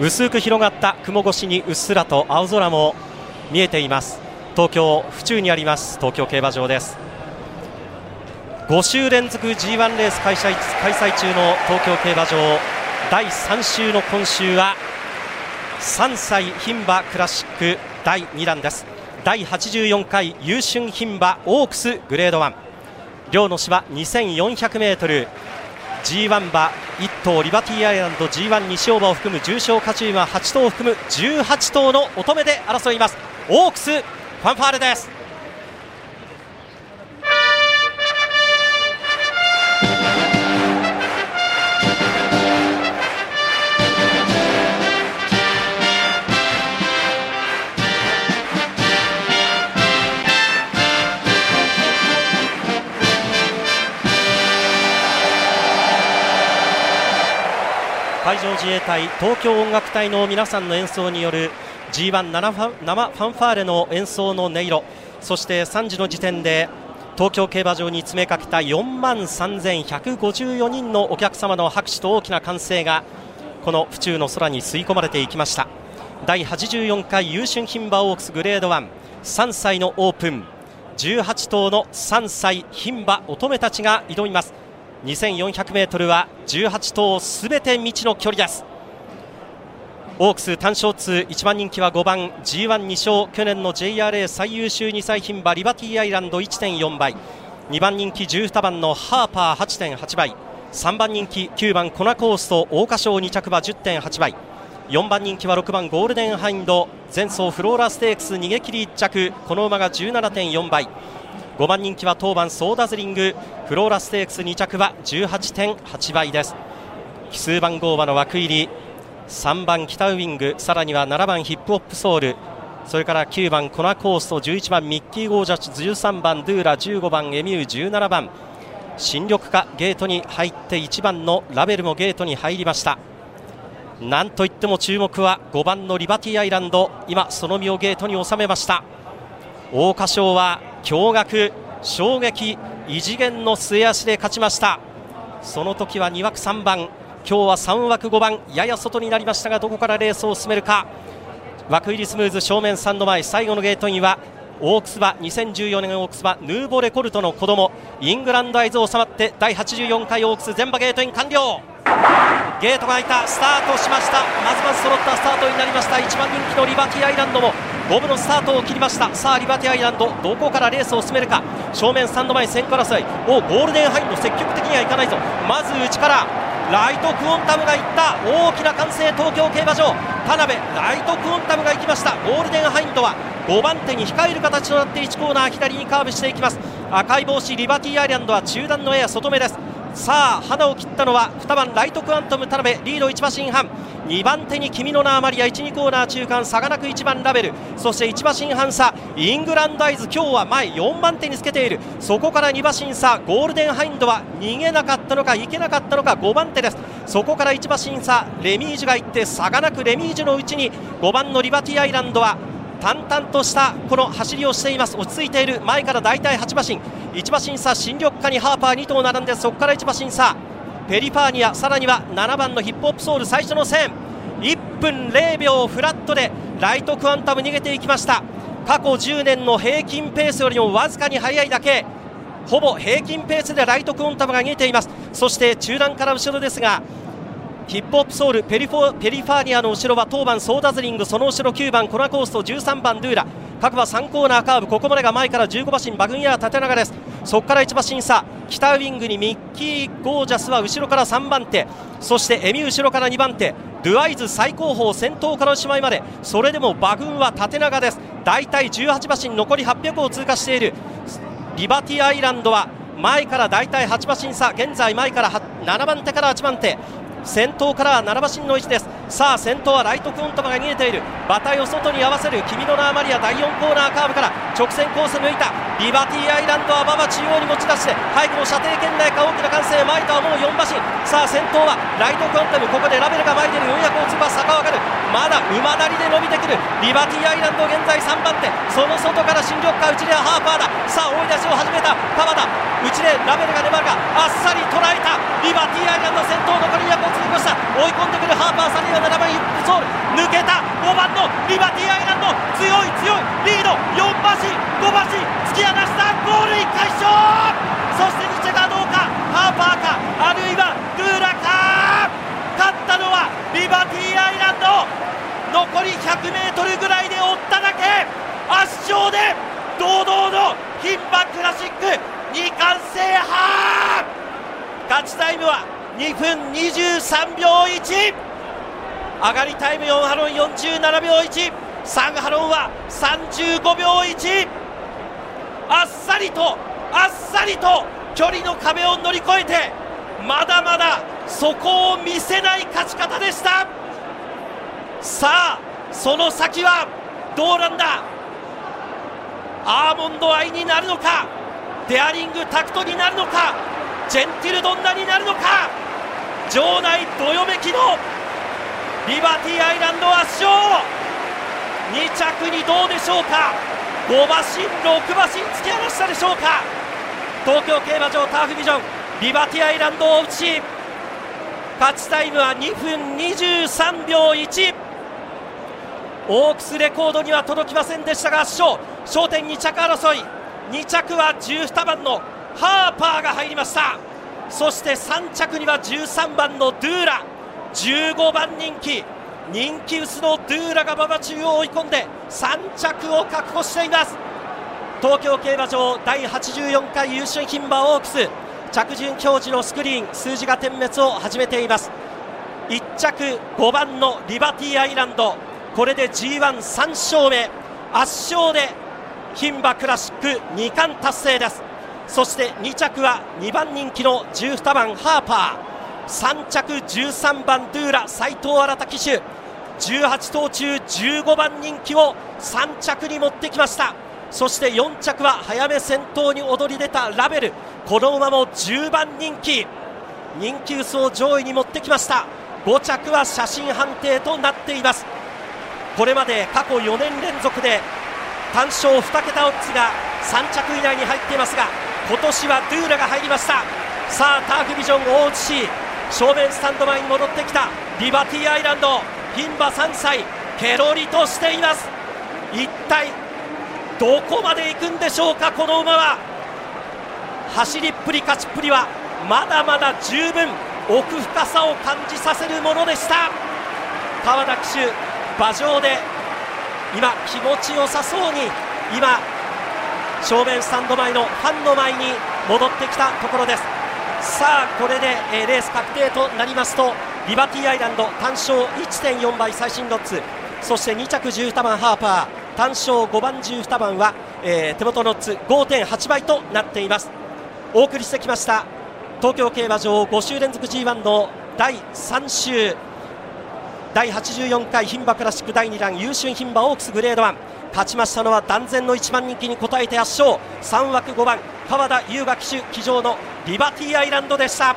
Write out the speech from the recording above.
薄く広がった雲越しにうっすらと青空も見えています。東京府中にあります。東京競馬場です。5週連続 G1 レース開催開催中の東京競馬場第3週の今週は3歳牝馬クラシック第2弾です。第84回優春牝馬オークスグレード1両の芝 2400m G1 馬1頭リバティアイランド G1 西大馬を含む重賞勝ち馬8頭を含む18頭の乙女で争います。オークスファンファーレです。上自衛隊東京音楽隊の皆さんの演奏による G1 生ファンファーレの演奏の音色そして3時の時点で東京競馬場に詰めかけた4万3154人のお客様の拍手と大きな歓声がこの府中の空に吸い込まれていきました。第84回優春牝馬オークスグレード13歳のオープン。18頭の3歳牝馬乙女たちが挑みます。2400m は18頭すべて未知の距離です。オークス単勝通1番人気は5番 G12 勝。去年の JRA 最優秀2歳牝馬リバティアイランド1.4倍。2番人気12番のハーパー8.8倍。3番人気9番コナコースト桜花賞2着馬10.8倍。4番人気は6番ゴールデンハインド。前走フローラステークス逃げ切り1着。この馬が17.4倍。5番人気は当番ソーダズリング。フローラステークス2着は18.8倍です。奇数番号馬の枠入り。3番北ウィング。さらには7番ヒップホップソウル。それから9番コナコースト11番ミッキーゴージャス13番ドゥーラ15番エミュー17番。新緑化ゲートに入って1番のラベルもゲートに入りました。なんといっても注目は5番のリバティアイランド。今その身をゲートに収めました。桜花賞は驚愕、衝撃、異次元の末足で勝ちました。その時は2枠3番。今日は3枠5番。やや外になりましたがどこからレースを進めるか。枠入りスムーズ正面3度前。最後のゲートインはオークス馬2014年オークス馬ヌーボレコルトの子供。イングランドアイズ収まって第84回オークス全馬ゲートイン完了。ゲートが開いた。スタートしました。まずまず揃ったスタートになりました。1番人気のリバティアイランドも。五分のスタートを切りました。さあリバティアイランドどこからレースを進めるか。正面スタンド前先行争い。おゴールデンハインド積極的にはいかないぞ。まず内からライトクオンタムがいった。大きな歓声東京競馬場。田辺ライトクオンタムが行きました。ゴールデンハインドは5番手に控える形となって1コーナー左にカーブしていきます。赤い帽子リバティアイランドは中段のやや外目です。さあハナを切ったのは2番ライトクオンタム田辺リード1馬身半。2番手に君の名マリア1、2コーナー中間差がなく1番ラベル。そして1馬身半差イングランドアイズ今日は前4番手につけている。そこから2馬身差ゴールデンハインドは逃げなかったのかいけなかったのか5番手です。そこから1馬身差レミージュがいって差がなくレミージュのうちに5番のリバティアイランドは淡々としたこの走りをしています。落ち着いている。前から大体8馬身。1馬身差新緑化にハーパー2頭並んでそこから1馬身差。ペリファーニアさらには7番のヒップホップソウル最初の千。1分0秒フラットでライトクオンタム逃げていきました。過去10年の平均ペースよりもわずかに速いだけ。ほぼ平均ペースでライトクオンタムが逃げています。そして中段から後ろですがヒップホップソウルペリフォペリファーニアの後ろは10番ソーダズリングその後ろ9番コナコースト13番ドゥーラ。各馬3コーナーカーブここまでが前から15馬身馬群やや縦長です。そこから1馬身差北ウィングにミッキー・ゴージャスは後ろから3番手。そしてエミ後ろから2番手。ドゥアイズ最高峰先頭からおしまいまで。それでも馬群は縦長です。大体18馬身残り800を通過している。リバティアイランドは前から大体8馬身差現在前から7番手から8番手。先頭からは7馬身の位置です。さあ先頭はライトクオントマが見えている。馬体を外に合わせる君の名はマリア。第4コーナーカーブから直線コース抜いた。リバティアイランドは馬場中央に持ち出して早くも射程圏内か大きな歓声。前とはもう4馬身。さあ先頭はライトクオントムここでラベルが前に出る。400を通過まだ馬なりで伸びてくる。リバティアイランド現在3番手。その外から新緑化内ではハーパーだ。さあ追い出しを始めた。パパだ内でラベルが粘るがあっさり捉えた。リバティアイランド先頭残り200を通過した。追い込んでくるハーパーさらには7番ヒップソール抜けた5番のリバティアイランド強い強いリード4馬身5馬身突き放したゴール1回勝そして2着はどうかハーパーかあるいはドゥーラか勝ったのはリバティアイランド残り 100m ぐらいで追っただけ。圧勝で堂々の牝馬クラシック。2冠制覇。勝ちタイムは2分23秒1上がりタイム4ハロン47秒1 3ハロンは35秒1あっさりとあっさりと距離の壁を乗り越えてまだまだそこを見せない勝ち方でした。さあその先はどうなんだ？アーモンドアイになるのか？デアリングタクトになるのか？ジェンティルドンナになるのか？場内どよめきのリバティアイランド圧勝！2着にどうでしょうか？5馬身6馬身突き放したでしょうか？東京競馬場ターフビジョンリバティアイランドを打ち勝ちタイムは2分23秒1オークスレコードには届きませんでしたが圧勝焦点2着争い2着は12番のハーパーが入りました。そして3着には13番のドゥーラ。15番人気人気薄のドゥーラが馬場中央を追い込んで3着を確保しています。東京競馬場第84回優勝牝馬オークス着順表示のスクリーン数字が点滅を始めています。1着5番のリバティアイランド。これで G13 勝目。圧勝で牝馬クラシック2冠達成です。そして2着は2番人気の12番ハーパー。3着13番ドゥーラ斉藤新騎手。18頭中15番人気を3着に持ってきました。そして4着は早め先頭に躍り出たラベル。この馬も10番人気。人気薄を上位に持ってきました。5着は写真判定となっています。これまで過去4年連続で単勝2桁オッズが3着以内に入っていますが今年はドゥーラが入りました。さあターフビジョン大内市正面スタンド前に戻ってきた。リバティアイランド牝馬3歳ケロリとしています。一体どこまで行くんでしょうかこの馬は。走りっぷり勝ちっぷりはまだまだ十分奥深さを感じさせるものでした。川田騎手馬上で今気持ちよさそうに今正面スタンド前のファンの前に戻ってきたところです。さあこれで、えー、レース確定となりますとリバティアイランド単勝1.4倍最新ロッツそして2着12番ハーパー単勝5番12番は、えー、手元のッツ5.8倍となっています。お送りしてきました東京競馬場5週連続 G1 の第3週。第84回牝馬クラシック第2弾優秀牝馬オークスグレード1勝ちましたのは断然の1番人気に応えて圧勝3枠5番川田優雅騎手騎乗のリバティアイランドでした。